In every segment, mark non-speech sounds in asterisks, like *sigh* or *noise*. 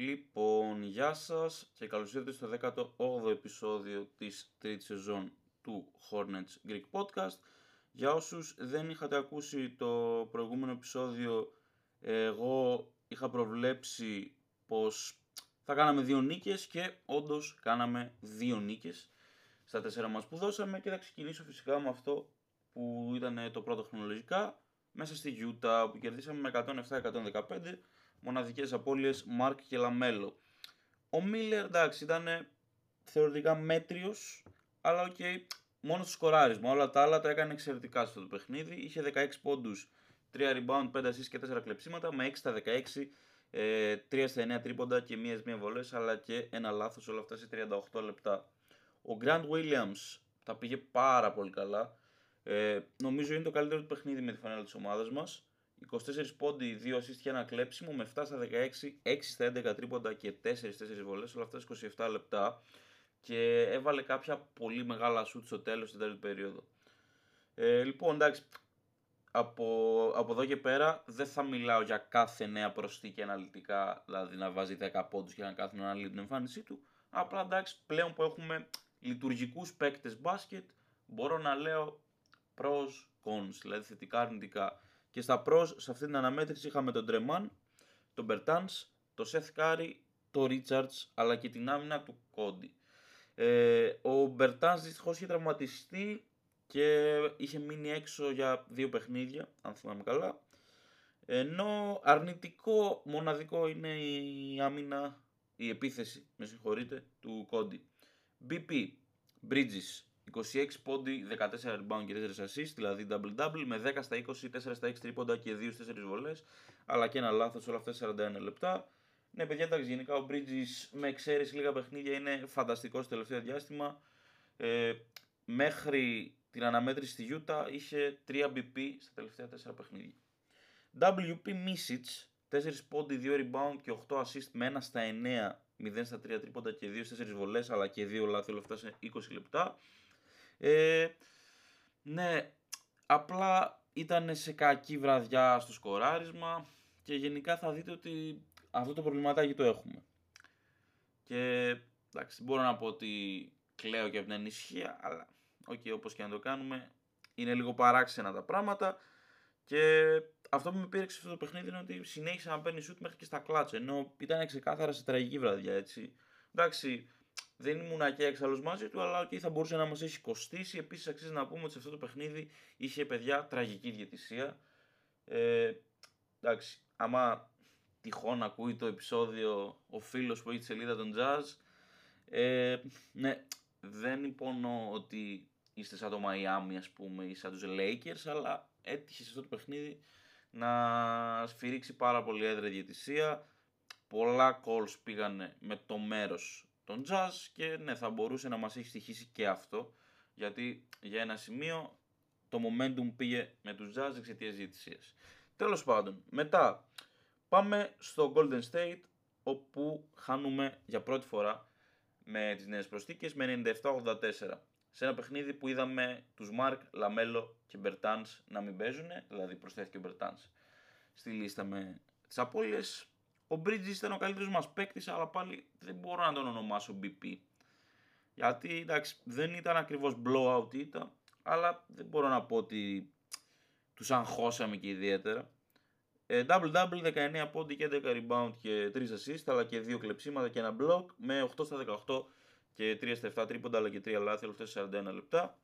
Λοιπόν, γεια σας και καλώς ήρθατε στο 18ο επεισόδιο της τρίτης σεζόν του Hornets Greek Podcast. Για όσους δεν είχατε ακούσει το προηγούμενο επεισόδιο, εγώ είχα προβλέψει πως θα κάναμε δύο νίκες και όντως κάναμε δύο νίκες στα τέσσερα μας που δώσαμε και θα ξεκινήσω φυσικά με αυτό που ήταν το πρώτο χρονολογικά μέσα στη Utah που κερδίσαμε με 107-115 μοναδικές απώλειες Μάρκ και Λαμέλο. Ο Μίλλερ εντάξει ήταν θεωρητικά μέτριος αλλά OK, okay, μόνος στο σκοράρισμα. Όλα τα άλλα τα έκανε εξαιρετικά στο το παιχνίδι. Είχε 16 πόντους, 3 rebound, 5 assists και 4 κλεψίματα με 6 στα 16, 3 ε, στα 9 τρίποντα και μίας μίας βολές αλλά και ένα λάθος όλα αυτά σε 38 λεπτά. Ο Grant Williams τα πήγε πάρα πολύ καλά. Ε, νομίζω είναι το καλύτερο του παιχνίδι με τη φανέλα της ομάδας μας. 24 πόντι, 2 assist και ένα κλέψιμο με 7 στα 16, 6 στα 11 τρίποντα και 4 4 βολές, όλα αυτά 27 λεπτά και έβαλε κάποια πολύ μεγάλα σουτ στο τέλος στην τέταρτη περίοδο. Ε, λοιπόν, εντάξει, από, από εδώ και πέρα δεν θα μιλάω για κάθε νέα προσθήκη αναλυτικά, δηλαδή να βάζει 10 πόντους και να κάθε να αναλύει την εμφάνισή του. Απλά εντάξει, πλέον που έχουμε λειτουργικούς παίκτες μπάσκετ, μπορώ να λέω pros, cons, δηλαδή θετικά, αρνητικά. Και στα pros, σε αυτή την αναμέτρηση είχαμε τον Τρεμάν, τον Bertans, τον Seth Curry, τον Richards, αλλά και την άμυνα του Κόντι. Ε, ο Μπερτάνς δυστυχώς είχε τραυματιστεί και είχε μείνει έξω για δύο παιχνίδια, αν θυμάμαι καλά. Ενώ αρνητικό, μοναδικό είναι η άμυνα, η επίθεση, με συγχωρείτε, του Κόντι. BP, Bridges, 26 πόντι, 14 rebound και 4 assists, δηλαδή double-double, με 10 στα 20, 4 στα 6 τρίποντα και 2 4 βολές, αλλά και ένα λάθος όλα αυτά 41 λεπτά. Ναι, παιδιά, εντάξει, γενικά ο Bridges με εξαίρεση λίγα παιχνίδια είναι φανταστικός στο τελευταίο διάστημα. Ε, μέχρι την αναμέτρηση στη Utah είχε 3 BP στα τελευταία 4 παιχνίδια. WP Misic, 4 πόντοι, 2 rebound και 8 assist με 1 στα 9, 0 στα 3 τρίποντα και 2 4 βολές, αλλά και 2 λάθη όλα αυτά σε 20 λεπτά. Ε, ναι, απλά ήταν σε κακή βραδιά στο σκοράρισμα και γενικά θα δείτε ότι αυτό το προβληματάκι το έχουμε. Και εντάξει, μπορώ να πω ότι κλαίω και από την ανησυχία, αλλά OK, okay, όπως και να το κάνουμε, είναι λίγο παράξενα τα πράγματα και αυτό που με πήρε αυτό το παιχνίδι είναι ότι συνέχισε να παίρνει σουτ μέχρι και στα κλάτσα, ενώ ήταν ξεκάθαρα σε τραγική βραδιά, έτσι. Εντάξει, δεν ήμουν και εξάλλου μαζί του, αλλά okay, θα μπορούσε να μας έχει κοστίσει. Επίσης, αξίζει να πούμε ότι σε αυτό το παιχνίδι είχε παιδιά τραγική διαιτησία. Ε, εντάξει, άμα τυχόν ακούει το επεισόδιο ο φίλος που έχει τη σελίδα των Jazz. Ε, ναι, δεν υπονοώ ότι είστε σαν το Miami ας πούμε ή σαν τους Lakers, αλλά έτυχε σε αυτό το παιχνίδι να σφυρίξει πάρα πολύ έδρα διαιτησία. Πολλά calls πήγανε με το μέρος των Jazz και ναι, θα μπορούσε να μας έχει στοιχήσει και αυτό, γιατί για ένα σημείο το momentum πήγε με τους Jazz εξαιτίας διαιτησίας. Τέλος πάντων, μετά Πάμε στο Golden State όπου χάνουμε για πρώτη φορά με τις νέες προσθήκες με 97-84. Σε ένα παιχνίδι που είδαμε τους Μάρκ, Λαμέλο και Μπερτάνς να μην παίζουν, δηλαδή προσθέθηκε ο Μπερτάνς στη λίστα με τις απώλειες. Ο Bridges ήταν ο καλύτερος μας παίκτης, αλλά πάλι δεν μπορώ να τον ονομάσω BP. Γιατί εντάξει, δεν ήταν ακριβώς blowout ήταν, αλλά δεν μπορώ να πω ότι τους αγχώσαμε και ιδιαίτερα. Double-double, 19 πόντι και 11 rebound και 3 assist, αλλά και 2 κλεψίματα και ένα block με 8 στα 18 και 3 στα 7 τρίποντα, αλλά και 3 λάθη, όλα αυτά 41 λεπτά.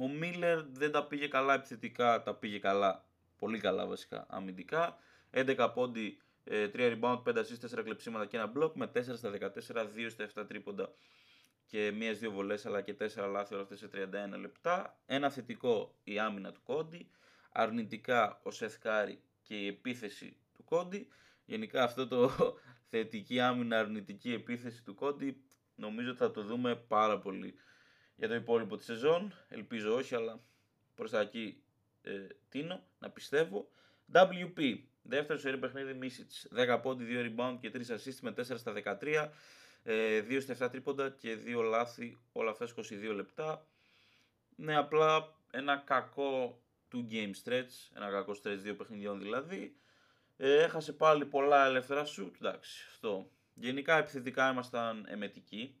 Ο Μίλλερ δεν τα πήγε καλά επιθετικά, τα πήγε καλά, πολύ καλά βασικά αμυντικά. 11 πόντι, 3 rebound, 5 assist, 4 κλεψίματα και ένα block με 4 στα 14, 2 στα 7 τρίποντα και μίας δύο βολές αλλά και 4 λάθη όλα αυτά σε 31 λεπτά. Ένα θετικό η άμυνα του Κόντι. Αρνητικά ο Σεθ Κάρι και η επίθεση του Κόντι. Γενικά αυτό το *laughs* θετική άμυνα αρνητική επίθεση του Κόντι νομίζω ότι θα το δούμε πάρα πολύ για το υπόλοιπο της σεζόν. Ελπίζω όχι αλλά προς τα εκεί ε, τείνω να πιστεύω. WP, δεύτερο σερί παιχνίδι Μίσιτς, 10 πόντοι, 2 rebound και 3 assist με 4 στα 13, 2 ε, στα 7 τρίποντα και 2 λάθη, όλα αυτά 22 λεπτά. Ναι, απλά ένα κακό του game stretch, ένα κακό stretch δύο παιχνιδιών δηλαδή. Ε, έχασε πάλι πολλά ελεύθερα shoot, εντάξει, αυτό Γενικά επιθετικά ήμασταν εμετικοί.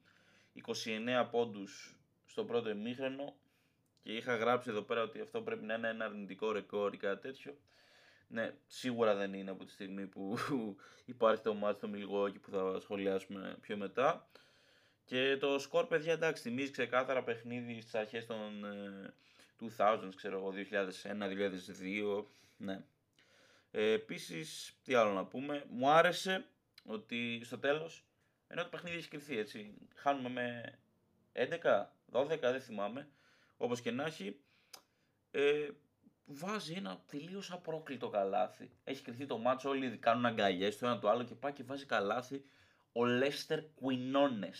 29 πόντους στο πρώτο ημίχρονο και είχα γράψει εδώ πέρα ότι αυτό πρέπει να είναι ένα αρνητικό ρεκόρ ή κάτι τέτοιο. Ναι, σίγουρα δεν είναι από τη στιγμή που *laughs* υπάρχει το μάτι στο Μιλγόκι που θα σχολιάσουμε πιο μετά. Και το σκορ, παιδιά, εντάξει, θυμίζει ξεκάθαρα παιχνίδι στις αρχές των ε, 2000, ξέρω εγώ, 2001, 2002, ναι. Ε, επίσης, τι άλλο να πούμε, μου άρεσε ότι στο τέλος, ενώ το παιχνίδι έχει κρυθεί, έτσι, χάνουμε με 11, 12, δεν θυμάμαι, όπως και να έχει, ε, βάζει ένα τελείως απρόκλητο καλάθι. Έχει κρυθεί το μάτσο, όλοι κάνουν αγκαλιές το ένα το άλλο και πάει και βάζει καλάθι ο Λέστερ Κουινόνες.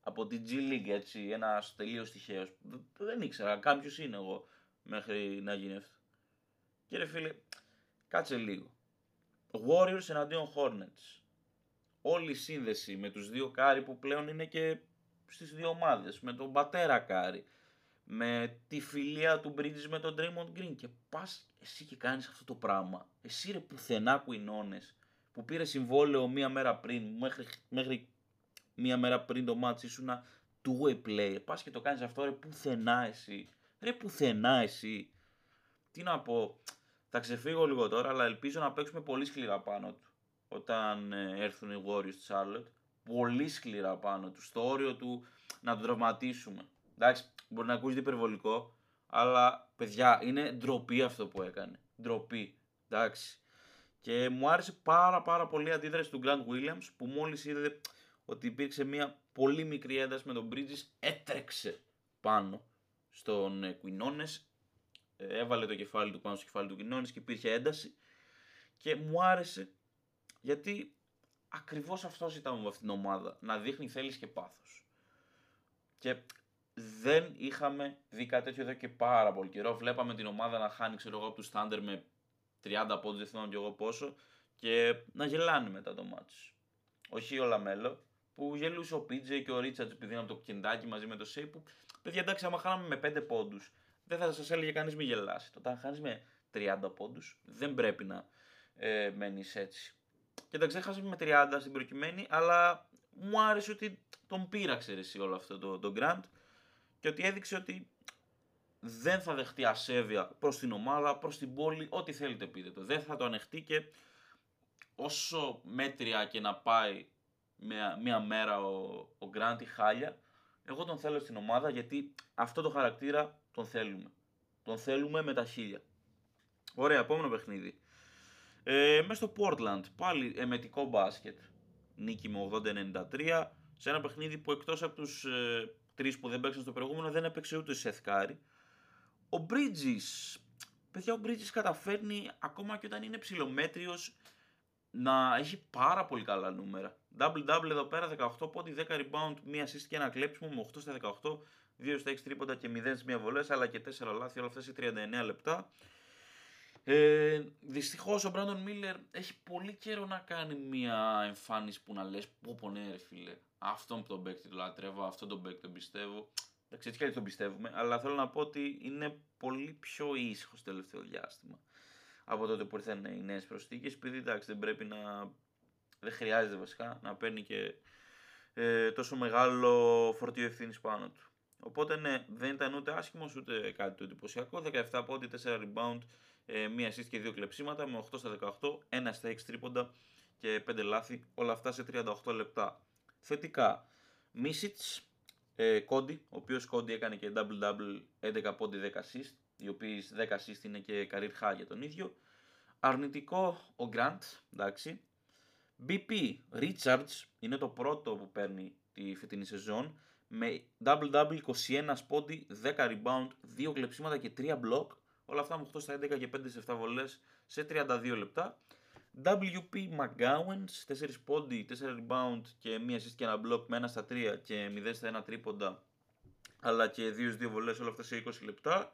Από την G League, έτσι, ένας τελείως τυχαίος. Δεν ήξερα καν ποιος είναι εγώ μέχρι να γίνει αυτό. Κύριε φίλε, κάτσε λίγο. Warriors εναντίον Hornets. Όλη η σύνδεση με τους δύο Κάρι που πλέον είναι και στις δύο ομάδες. Με τον πατέρα Κάρι με τη φιλία του Bridges με τον Draymond Green και πας εσύ και κάνεις αυτό το πράγμα. Εσύ ρε πουθενά Κουινόνες που πήρε συμβόλαιο μία μέρα πριν, μέχρι, μέχρι μία μέρα πριν το match ήσουν two-way player. Πας και το κάνεις αυτό ρε πουθενά εσύ. Ρε πουθενά εσύ. Τι να πω, θα ξεφύγω λίγο τώρα αλλά ελπίζω να παίξουμε πολύ σκληρά πάνω του όταν ε, έρθουν οι Warriors της Charlotte. Πολύ σκληρά πάνω τους, στο όριο του να τον τραυματίσουμε. Εντάξει, μπορεί να ακούγεται υπερβολικό, αλλά παιδιά είναι ντροπή αυτό που έκανε. Ντροπή. Εντάξει. Και μου άρεσε πάρα πάρα πολύ η αντίδραση του Grant Williams που μόλις είδε ότι υπήρξε μια πολύ μικρή ένταση με τον Bridges, έτρεξε πάνω στον Quinones, ε, έβαλε το κεφάλι του πάνω στο κεφάλι του Quinones και υπήρχε ένταση και μου άρεσε γιατί ακριβώς αυτός ήταν με αυτήν την ομάδα, να δείχνει θέληση και πάθος. Και δεν είχαμε δει κάτι τέτοιο εδώ και πάρα πολύ καιρό. Βλέπαμε την ομάδα να χάνει, ξέρω εγώ, από τους Thunder με 30 πόντους, δεν θυμάμαι κι εγώ πόσο, και να γελάνε μετά το ματς. Όχι ο Λαμέλο, που γελούσε ο PJ και ο Ρίτσαρτς επειδή ήταν το Κεντάκι μαζί με το Σέι, που παιδιά εντάξει, άμα χάναμε με 5 πόντους, δεν θα σας έλεγε κανείς μη γελάσει. Όταν χάνεις με 30 πόντους, δεν πρέπει να ε, μένεις έτσι. Και εντάξει, έχασε με 30 στην προκειμένη, αλλά μου άρεσε ότι τον πείραξε εσύ όλο αυτό το, το Grant και ότι έδειξε ότι δεν θα δεχτεί ασέβεια προς την ομάδα, προς την πόλη, ό,τι θέλετε πείτε το. Δεν θα το ανεχτεί και όσο μέτρια και να πάει μια, μια μέρα ο, ο Γκράντι χάλια, εγώ τον θέλω στην ομάδα γιατί αυτό το χαρακτήρα τον θέλουμε. Τον θέλουμε με τα χίλια. Ωραία, επόμενο παιχνίδι. Ε, μέσα στο Portland, πάλι εμετικό μπάσκετ. Νίκη με 80-93, σε ένα παιχνίδι που εκτός από τους ε, τρεις που δεν παίξαν στο προηγούμενο, δεν έπαιξε ούτε σε Εθκάρη. Ο Bridges, παιδιά, ο Bridges καταφέρνει ακόμα και όταν είναι ψηλομέτριος να έχει πάρα πολύ καλά νούμερα. Double-double εδώ πέρα, 18 πόντι, 10 rebound, μία assist και ένα κλέψιμο με 8 στα 18, 2 στα 6 τρίποντα και 0 στις μία βολές, αλλά και 4 λάθη, όλα αυτά σε 39 λεπτά. Ε, Δυστυχώς ο Μπράντον Μίλλερ έχει πολύ καιρό να κάνει μια εμφάνιση που να λες: Πω, πω, ναι, ρε φίλε αυτόν που τον παίκτη το λατρεύω, αυτόν τον παίκτη τον πιστεύω. Εντάξει, έτσι και τον πιστεύουμε, αλλά θέλω να πω ότι είναι πολύ πιο ήσυχο τελευταίο διάστημα από τότε που ήρθαν οι νέες προσθήκες. Επειδή εντάξει, δεν πρέπει να. Δεν χρειάζεται βασικά να παίρνει και ε, τόσο μεγάλο φορτίο ευθύνης πάνω του. Οπότε ναι, δεν ήταν ούτε άσχημος ούτε κάτι το εντυπωσιακό. 17 πόντι, 4 rebound, ε, μία assist και δύο κλεψίματα με 8 στα 18, 1 στα 6 τρίποντα και 5 λάθη. Όλα αυτά σε 38 λεπτά θετικά. Μίσιτς, ε, Κόντι, ο οποίος Κόντι έκανε και double-double 11 πόντι 10 assist, οι οποίοι 10 assist είναι και career high για τον ίδιο. Αρνητικό ο Grant, εντάξει. BP, Richards, είναι το πρώτο που παίρνει τη φετινή σεζόν, με double-double 21 πόντι, 10 rebound, 2 κλεψίματα και 3 block. Όλα αυτά με 8 στα 11 και 5 σε 7 βολές σε 32 λεπτά. WP McGowan, 4 πόντι, 4 rebound και μία assist και ένα block με 1 στα 3 και 0 στα 1 τρίποντα αλλά και 2-2 βολές όλα αυτά σε 20 λεπτά.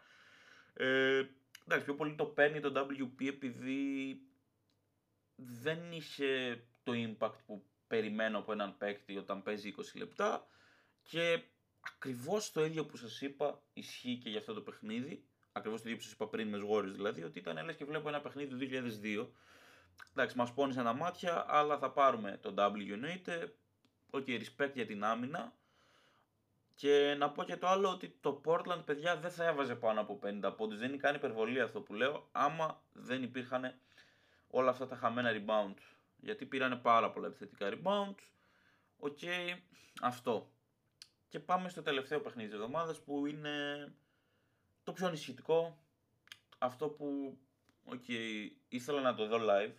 Ε, εντάξει, πιο πολύ το παίρνει το WP επειδή δεν είχε το impact που περιμένω από έναν παίκτη όταν παίζει 20 λεπτά και ακριβώς το ίδιο που σας είπα ισχύει και για αυτό το παιχνίδι ακριβώς το ίδιο που σας είπα πριν με Warriors δηλαδή ότι ήταν λες και βλέπω ένα παιχνίδι του 2002 εντάξει, μας πόνεσαν τα μάτια, αλλά θα πάρουμε το W εννοείται. OK, okay, respect για την άμυνα. Και να πω και το άλλο ότι το Portland, παιδιά, δεν θα έβαζε πάνω από 50 πόντους. Δεν είναι καν υπερβολή αυτό που λέω, άμα δεν υπήρχαν όλα αυτά τα χαμένα rebound. Γιατί πήρανε πάρα πολλά επιθετικά rebound. OK, okay, αυτό. Και πάμε στο τελευταίο παιχνίδι της εβδομάδας που είναι το πιο ανησυχητικό. Αυτό που okay, ήθελα να το δω live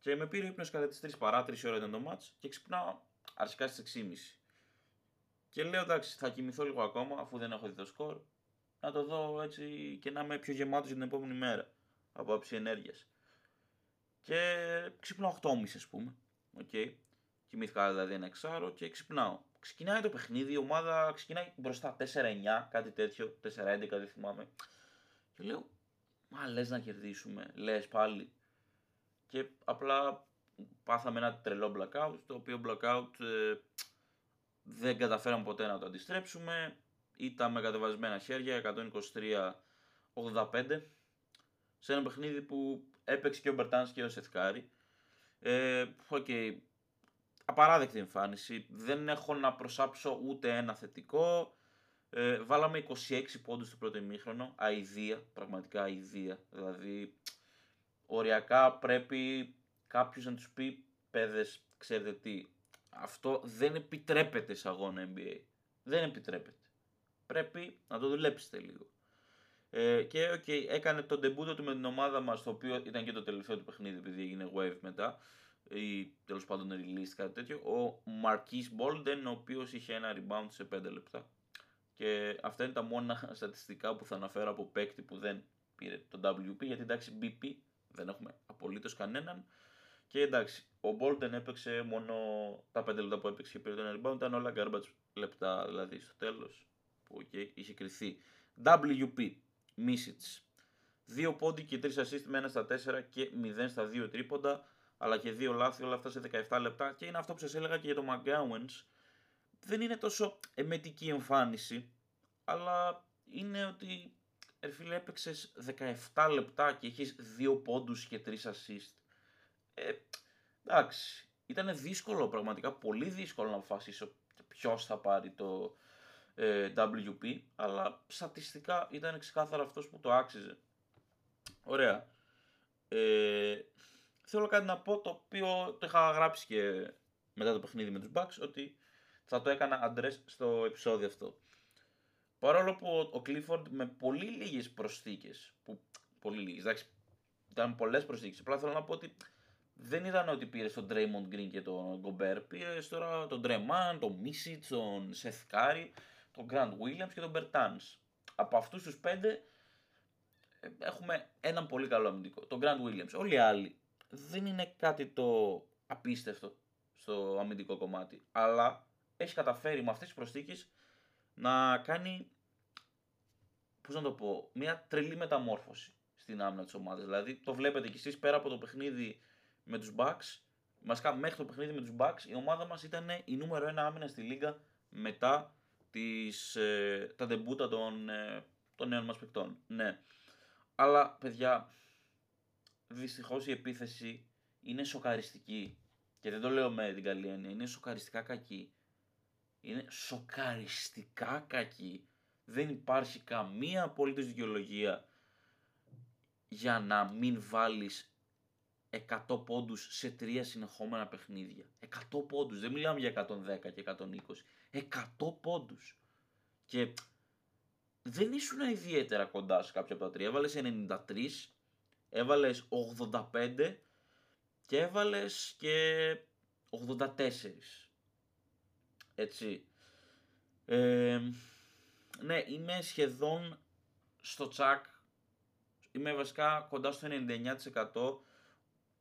και με πήρε ύπνος κατά τις 3 παρά 3 ώρα ήταν το match και ξυπνάω αρχικά στις 6.30. Και λέω εντάξει θα κοιμηθώ λίγο ακόμα αφού δεν έχω δει το σκορ να το δω έτσι και να είμαι πιο γεμάτος για την επόμενη μέρα από άψη ενέργειας. Και ξυπνάω 8.30 ας πούμε. Okay. Κοιμήθηκα δηλαδή ένα εξάρο και ξυπνάω. Ξεκινάει το παιχνίδι, η ομάδα ξεκινάει μπροστά 4-9, κάτι τέτοιο, 4-11 δεν θυμάμαι. Και λέω, μα λες να κερδίσουμε, λες πάλι. Και απλά πάθαμε ένα τρελό blackout, το οποίο blackout ε, δεν καταφέραμε ποτέ να το αντιστρέψουμε. Ήταν με κατεβασμένα χέρια, 123-85, σε ένα παιχνίδι που έπαιξε και ο Μπερτάνς και ο Σεθκάρη. Ε, okay, απαράδεκτη εμφάνιση. Δεν έχω να προσάψω ούτε ένα θετικό. Ε, βάλαμε 26 πόντους στο πρώτο ημίχρονο. Αηδία, πραγματικά αηδία. Δηλαδή, οριακά πρέπει κάποιος να τους πει παιδες, ξέρετε τι, αυτό δεν επιτρέπεται σε αγώνα NBA. Δεν επιτρέπεται. Πρέπει να το δουλέψετε λίγο. Ε, και okay, έκανε τον τεμπούτο του με την ομάδα μας, το οποίο ήταν και το τελευταίο του παιχνίδι, επειδή έγινε wave μετά ή τέλος πάντων release κάτι τέτοιο, ο Marquis Bolden, ο οποίος είχε ένα rebound σε 5 λεπτά. Και αυτά είναι τα μόνα *laughs* στατιστικά που θα αναφέρω από παίκτη που δεν πήρε το WP, γιατί εντάξει BP δεν έχουμε απολύτως κανέναν. Και εντάξει, ο Bolden έπαιξε μόνο τα 5 λεπτά που έπαιξε και πήρε το ένα rebound, ήταν όλα garbage λεπτά δηλαδή στο τέλος που okay, είχε κρυθεί. WP, Misits. 2 πόντι και 3 assist με 1 στα 4 και 0 στα 2 τρίποντα αλλά και δύο λάθη, όλα αυτά σε 17 λεπτά. Και είναι αυτό που σας έλεγα και για το McGowan's. Δεν είναι τόσο εμετική εμφάνιση, αλλά είναι ότι ερφίλε έπαιξες 17 λεπτά και έχεις 2 πόντους και 3 assist. Ε, εντάξει, ήταν δύσκολο πραγματικά, πολύ δύσκολο να αποφασίσω ποιος θα πάρει το ε, WP, αλλά στατιστικά ήταν ξεκάθαρα αυτός που το άξιζε. Ωραία. Ε, θέλω κάτι να πω το οποίο το είχα γράψει και μετά το παιχνίδι με τους Bucks ότι θα το έκανα αντρές στο επεισόδιο αυτό. Παρόλο που ο Clifford με πολύ λίγες προσθήκες, που πολύ λίγες, εντάξει, ήταν πολλές προσθήκες, απλά θέλω να πω ότι δεν ήταν ότι πήρε τον Draymond Green και τον Gobert, πήρες τώρα τον Dreman, τον Misic, τον Seth Curry, τον Grant Williams και τον Bertans. Από αυτούς τους πέντε ε, έχουμε έναν πολύ καλό αμυντικό, τον Grant Williams. Όλοι οι άλλοι δεν είναι κάτι το απίστευτο στο αμυντικό κομμάτι. Αλλά έχει καταφέρει με αυτές τις προσθήκες να κάνει, πώς να το πω, μια τρελή μεταμόρφωση στην άμυνα της ομάδας. Δηλαδή το βλέπετε κι εσείς πέρα από το παιχνίδι με τους Bucks, Μασικά μέχρι το παιχνίδι με τους Bucks η ομάδα μας ήταν η νούμερο ένα άμυνα στη λίγα μετά τις, ε, τα ντεμπούτα των, ε, των νέων μας παικτών. Ναι. Αλλά παιδιά, δυστυχώς η επίθεση είναι σοκαριστική. Και δεν το λέω με την καλή έννοια, είναι σοκαριστικά κακή. Είναι σοκαριστικά κακή. Δεν υπάρχει καμία απολύτως δικαιολογία για να μην βάλεις 100 πόντους σε τρία συνεχόμενα παιχνίδια. 100 πόντους, δεν μιλάμε για 110 και 120. 100 πόντους. Και δεν ήσουν ιδιαίτερα κοντά σε κάποια από τα τρία. Έβαλες 93 έβαλες 85 και έβαλες και 84. Έτσι. Ε, ναι, είμαι σχεδόν στο τσακ. Είμαι βασικά κοντά στο 99%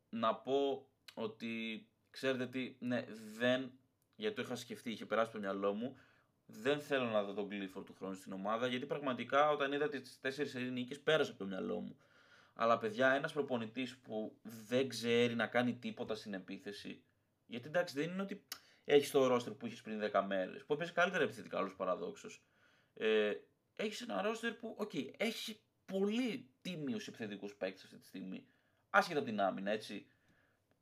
να πω ότι ξέρετε τι, ναι, δεν, γιατί το είχα σκεφτεί, είχε περάσει το μυαλό μου, δεν θέλω να δω τον Clifford του χρόνου στην ομάδα, γιατί πραγματικά όταν είδα τις τέσσερις νίκες πέρασε από το μυαλό μου. Αλλά παιδιά, ένας προπονητής που δεν ξέρει να κάνει τίποτα στην επίθεση. Γιατί εντάξει, δεν είναι ότι έχεις το ρόστερ που είχες πριν 10 μέρες, που έπαιζες καλύτερα επιθετικά όλο παραδόξως. Ε, έχεις ένα ρόστερ που, οκ, έχεις πολύ τίμιους επιθετικούς παίκτες αυτή τη στιγμή. Άσχετα από την άμυνα, έτσι.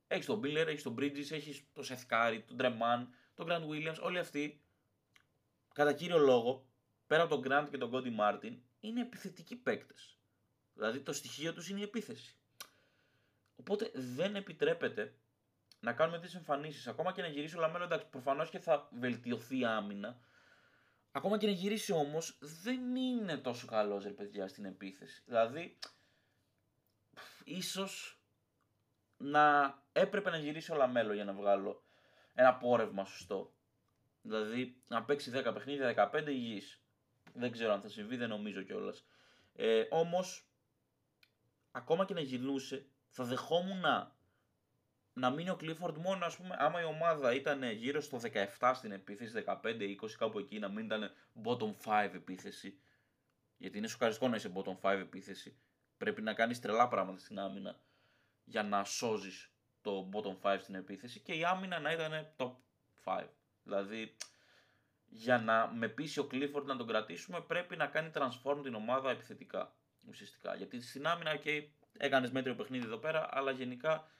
Έχεις τον Miller, έχεις τον Bridges, έχεις τον Seth Curry, τον Tre Mann, τον Grant Williams. Όλοι αυτοί, κατά κύριο λόγο, πέρα από τον Grant και τον Cody Martin, είναι επιθετικοί παίκτες. Δηλαδή το στοιχείο τους είναι η επίθεση. Οπότε δεν επιτρέπεται να κάνουμε τέτοιες εμφανίσεις. Ακόμα και να γυρίσει ο Λαμέλο, εντάξει, προφανώς και θα βελτιωθεί η άμυνα. Ακόμα και να γυρίσει όμως, δεν είναι τόσο καλός ρε παιδιά στην επίθεση. Δηλαδή, ίσως να έπρεπε να γυρίσει ο Λαμέλο για να βγάλω ένα πόρευμα σωστό. Δηλαδή, να παίξει 10 παιχνίδια, 15 υγιή. Δεν ξέρω αν θα συμβεί, δεν νομίζω κιόλας. Ε, Όμως, ακόμα και να γυρνούσε, θα δεχόμουν να, να μείνει ο Clifford μόνο, ας πούμε, άμα η ομάδα ήταν γύρω στο 17 στην επίθεση, 15-20 κάπου εκεί, να μην ήταν bottom 5 επίθεση. Γιατί είναι σοκαριστικό να είσαι bottom 5 επίθεση. Πρέπει να κάνεις τρελά πράγματα στην άμυνα για να σώζεις το bottom 5 στην επίθεση και η άμυνα να ήταν top 5. Δηλαδή, για να με πείσει ο Clifford να τον κρατήσουμε, πρέπει να κάνει transform την ομάδα επιθετικά. Ουσιαστικά. Γιατί στην άμυνα, okay, έκανες μέτριο παιχνίδι εδώ πέρα, αλλά γενικά,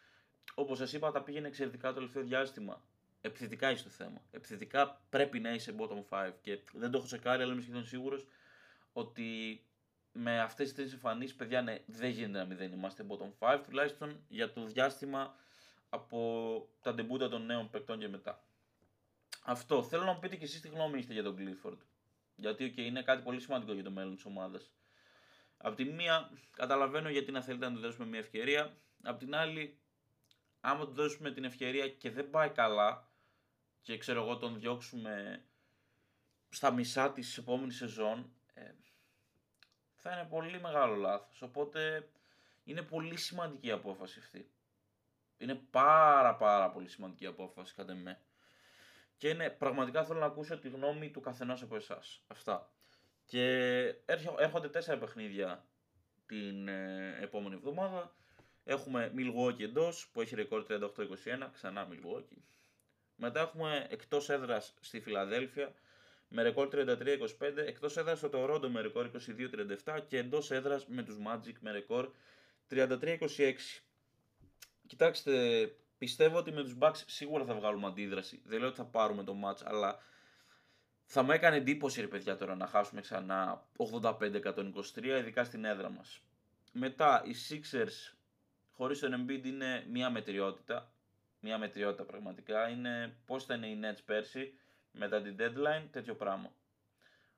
όπως σας είπα, τα πήγαινε εξαιρετικά το τελευταίο διάστημα. Επιθετικά είσαι το θέμα. Επιθετικά πρέπει να είσαι bottom 5. Και δεν το έχω τσεκάρει, αλλά είμαι σχεδόν σίγουρος ότι με αυτές τις τρεις εμφανίσεις, παιδιά, ναι, δεν γίνεται να μην δεν είμαστε bottom 5, τουλάχιστον για το διάστημα από τα ντεμπούτα των νέων παικτών και μετά. Αυτό. Θέλω να μου πείτε και εσείς τι γνώμη είστε για τον Clifford. Γιατί okay, είναι κάτι πολύ σημαντικό για το μέλλον της ομάδας. Απ' τη μία, καταλαβαίνω γιατί να θέλετε να του δώσουμε μια ευκαιρία. Απ' την άλλη, άμα του δώσουμε την ευκαιρία και δεν πάει καλά και ξέρω εγώ τον διώξουμε στα μισά της επόμενης σεζόν, ε, θα είναι πολύ μεγάλο λάθος. Οπότε είναι πολύ σημαντική η απόφαση αυτή. Είναι πάρα πάρα πολύ σημαντική η απόφαση κατά με. Και είναι, πραγματικά θέλω να ακούσω τη γνώμη του καθενός από εσάς. Αυτά. Και έρχονται τέσσερα παιχνίδια την ε, επόμενη εβδομάδα. Έχουμε Milwaukee εντός που έχει ρεκόρ 38-21, ξανά Milwaukee. Μετά έχουμε εκτός έδρας στη Φιλαδέλφια με ρεκόρ 33-25, εκτός έδρας στο Toronto με ρεκόρ 22-37 και εντός έδρας με τους Magic με ρεκόρ 33-26. Κοιτάξτε, πιστεύω ότι με τους Bucks σίγουρα θα βγάλουμε αντίδραση. Δεν λέω ότι θα πάρουμε το match, αλλά θα μου έκανε εντύπωση ρε παιδιά τώρα να χάσουμε ξανά 85-123, ειδικά στην έδρα μας. Μετά οι Sixers χωρίς τον Embiid είναι μια μετριότητα. Μια μετριότητα πραγματικά. Είναι πώς ήταν οι Nets πέρσι μετά την deadline, τέτοιο πράγμα.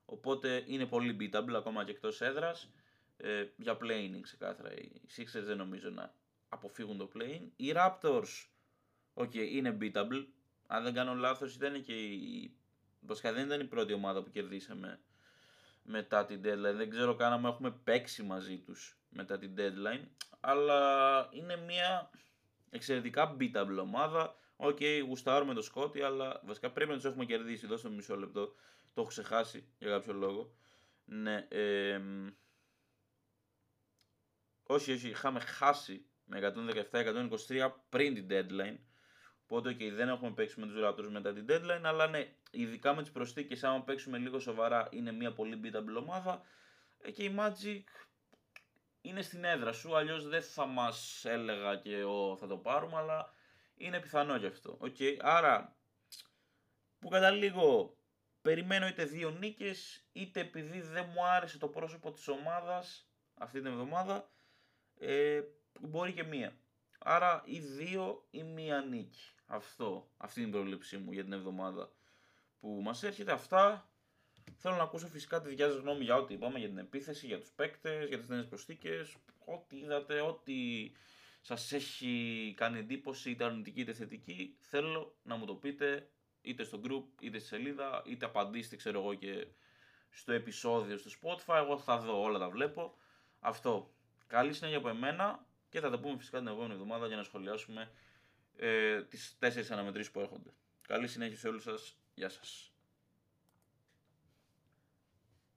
Οπότε είναι πολύ beatable ακόμα και εκτός έδρας. Ε, για playing ξεκάθαρα. Οι Sixers δεν νομίζω να αποφύγουν το playing. Οι Raptors, ok, είναι beatable. Αν δεν κάνω λάθος ήταν και η Βασικά δεν ήταν η πρώτη ομάδα που κερδίσαμε μετά την deadline. Δεν ξέρω καν αν έχουμε παίξει μαζί τους μετά την deadline. Αλλά είναι μια εξαιρετικά beatable ομάδα. OK, okay, γουστάρουμε το Σκότι, αλλά βασικά πρέπει να τους έχουμε κερδίσει. Δώστε μου μισό λεπτό. Το έχω ξεχάσει για κάποιο λόγο. Ναι, ε, όχι, όχι, είχαμε χάσει με 117-123 πριν την deadline. Οπότε και δεν έχουμε παίξει με τους Raptors μετά την deadline, αλλά ναι, ειδικά με τις προσθήκες, άμα παίξουμε λίγο σοβαρά, είναι μια πολύ beatable ομάδα. Ε, και η Magic είναι στην έδρα σου, αλλιώς δεν θα μας έλεγα και ο, θα το πάρουμε, αλλά είναι πιθανό γι' αυτό. Okay. Άρα, που καταλήγω, περιμένω είτε δύο νίκες, είτε επειδή δεν μου άρεσε το πρόσωπο της ομάδας αυτή την εβδομάδα, ε, μπορεί και μία. Άρα ή δύο ή μία νίκη. Αυτό, αυτή είναι η πρόβλεψή μου για την εβδομάδα που μας έρχεται. Αυτά θέλω να ακούσω φυσικά τη δικιά σας γνώμη για ό,τι είπαμε, για την επίθεση, για τους παίκτες, για τις νέες προσθήκες, ό,τι είδατε, ό,τι σας έχει κάνει εντύπωση, είτε αρνητική είτε θετική, θέλω να μου το πείτε είτε στο group, είτε στη σελίδα, είτε απαντήστε ξέρω εγώ και στο επεισόδιο στο Spotify, εγώ θα δω όλα τα βλέπω. Αυτό. Καλή συνέχεια από εμένα και θα τα πούμε φυσικά την επόμενη εβδομάδα για να σχολιάσουμε ε, τις τέσσερις αναμετρήσεις που έρχονται. Καλή συνέχεια σε όλους σας. Γεια σας.